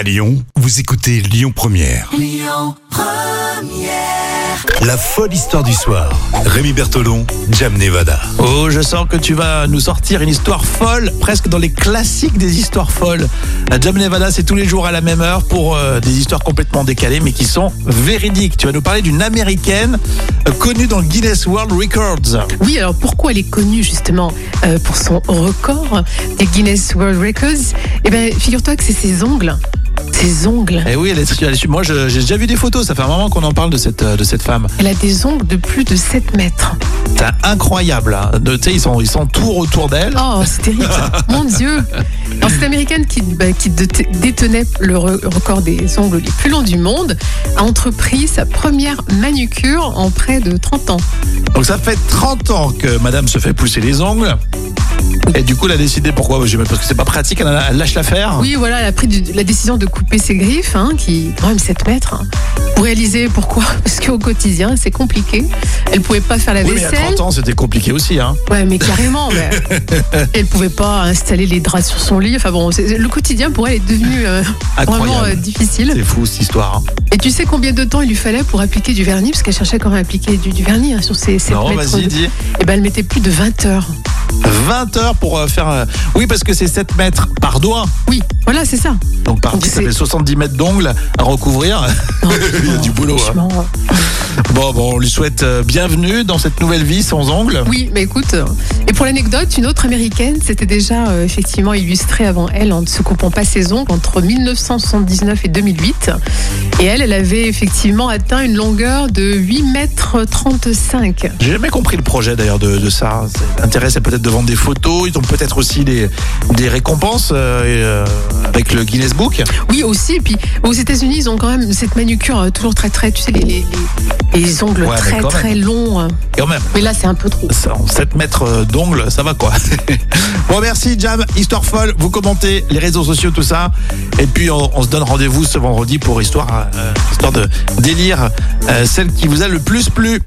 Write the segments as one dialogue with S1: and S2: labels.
S1: À Lyon, vous écoutez Lyon Première. La folle histoire du soir. Rémi Bertolon, Jam Nevada.
S2: Oh, je sens que tu vas nous sortir une histoire folle, presque dans les classiques des histoires folles. La Jam Nevada, c'est tous les jours à la même heure pour euh, des histoires complètement décalées, mais qui sont véridiques. Tu vas nous parler d'une américaine euh, connue dans le Guinness World Records.
S3: Oui, alors pourquoi elle est connue justement euh, pour son record des Guinness World Records? Eh bien, figure-toi que c'est ses ongles. Ses ongles.
S2: Et oui, elle est, elle est- moi j'ai déjà vu des photos, ça fait un moment qu'on en parle de cette, euh, de cette femme.
S3: Elle a des ongles de plus de 7 mètres.
S2: C'est incroyable. hein. De- Tu sais, ils sont, ils sont tout autour d'elle.
S3: Oh, c'est terrible. Mon Dieu. Alors, cette américaine qui, bah, qui dé- détenait le re- record des ongles les plus longs du monde a entrepris sa première manucure en près de 30 ans.
S2: Donc ça fait 30 ans que madame se fait pousser les ongles. Et du coup, elle a décidé pourquoi Parce que c'est pas pratique, elle, a- elle lâche l'affaire.
S3: Oui, voilà, elle a pris du- la décision de couper ses griffes, hein, qui quand même 7 mètres. hein. Pour réaliser pourquoi Parce qu'au quotidien, c'est compliqué. Elle pouvait pas faire la
S2: Oui, mais à
S3: vaisselle.
S2: 30 ans, c'était compliqué aussi. Hein.
S3: Ouais, mais carrément. mais elle pouvait pas installer les draps sur son lit. Enfin bon, c'est- le quotidien pour elle est devenu euh, vraiment
S2: Incroyable.
S3: euh, difficile.
S2: C'est fou cette histoire. hein.
S3: Et tu sais combien de temps il lui fallait pour appliquer du vernis? Parce qu'elle cherchait comment appliquer du, du vernis hein, sur ses 7
S2: Non,
S3: mètres.
S2: vas-y, dis.
S3: Eh ben, elle mettait plus de 20 heures.
S2: 20 heures pour euh, faire. euh, Oui, parce que c'est 7 mètres par doigt.
S3: Oui, voilà, c'est ça.
S2: Donc par
S3: Donc
S2: 10, ça fait 70 mètres d'ongles à recouvrir. Il y a du boulot. hein. Bon, bon, on lui souhaite euh, bienvenue dans cette nouvelle vie sans ongles.
S3: Oui, mais écoute. Et pour l'anecdote, une autre américaine s'était déjà euh, effectivement illustrée avant elle en ne se coupant pas ses ongles entre 1979 et 2008. Et elle, elle avait effectivement atteint une longueur de 8 mètres 35.
S2: J'ai jamais compris le projet d'ailleurs de, de ça. L'intérêt, c'est peut-être de vendre des photos. Ils ont peut-être aussi des, des récompenses euh, et, euh, avec le Guinness Book.
S3: Oui, aussi. Et puis aux États-Unis, ils ont quand même cette manucure euh, toujours très, très, tu sais, les, les, les- les ongles
S2: Ouais,
S3: très, très longs. euh.
S2: Quand même.
S3: Mais là, c'est un peu trop.
S2: Ça, en 7 mètres d'ongles, ça va quoi. bon, merci Jam, histoire folle. Vous commentez les réseaux sociaux, tout ça. Et puis, on, on se donne rendez-vous ce vendredi pour histoire, euh, histoire de délire, euh, celle qui vous a le plus plu.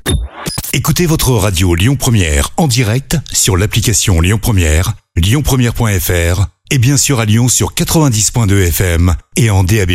S1: Écoutez votre radio Lyon Première en direct sur l'application Lyon Première, lyonpremière.fr et bien sûr à Lyon sur 90.2 FM et en DAB+.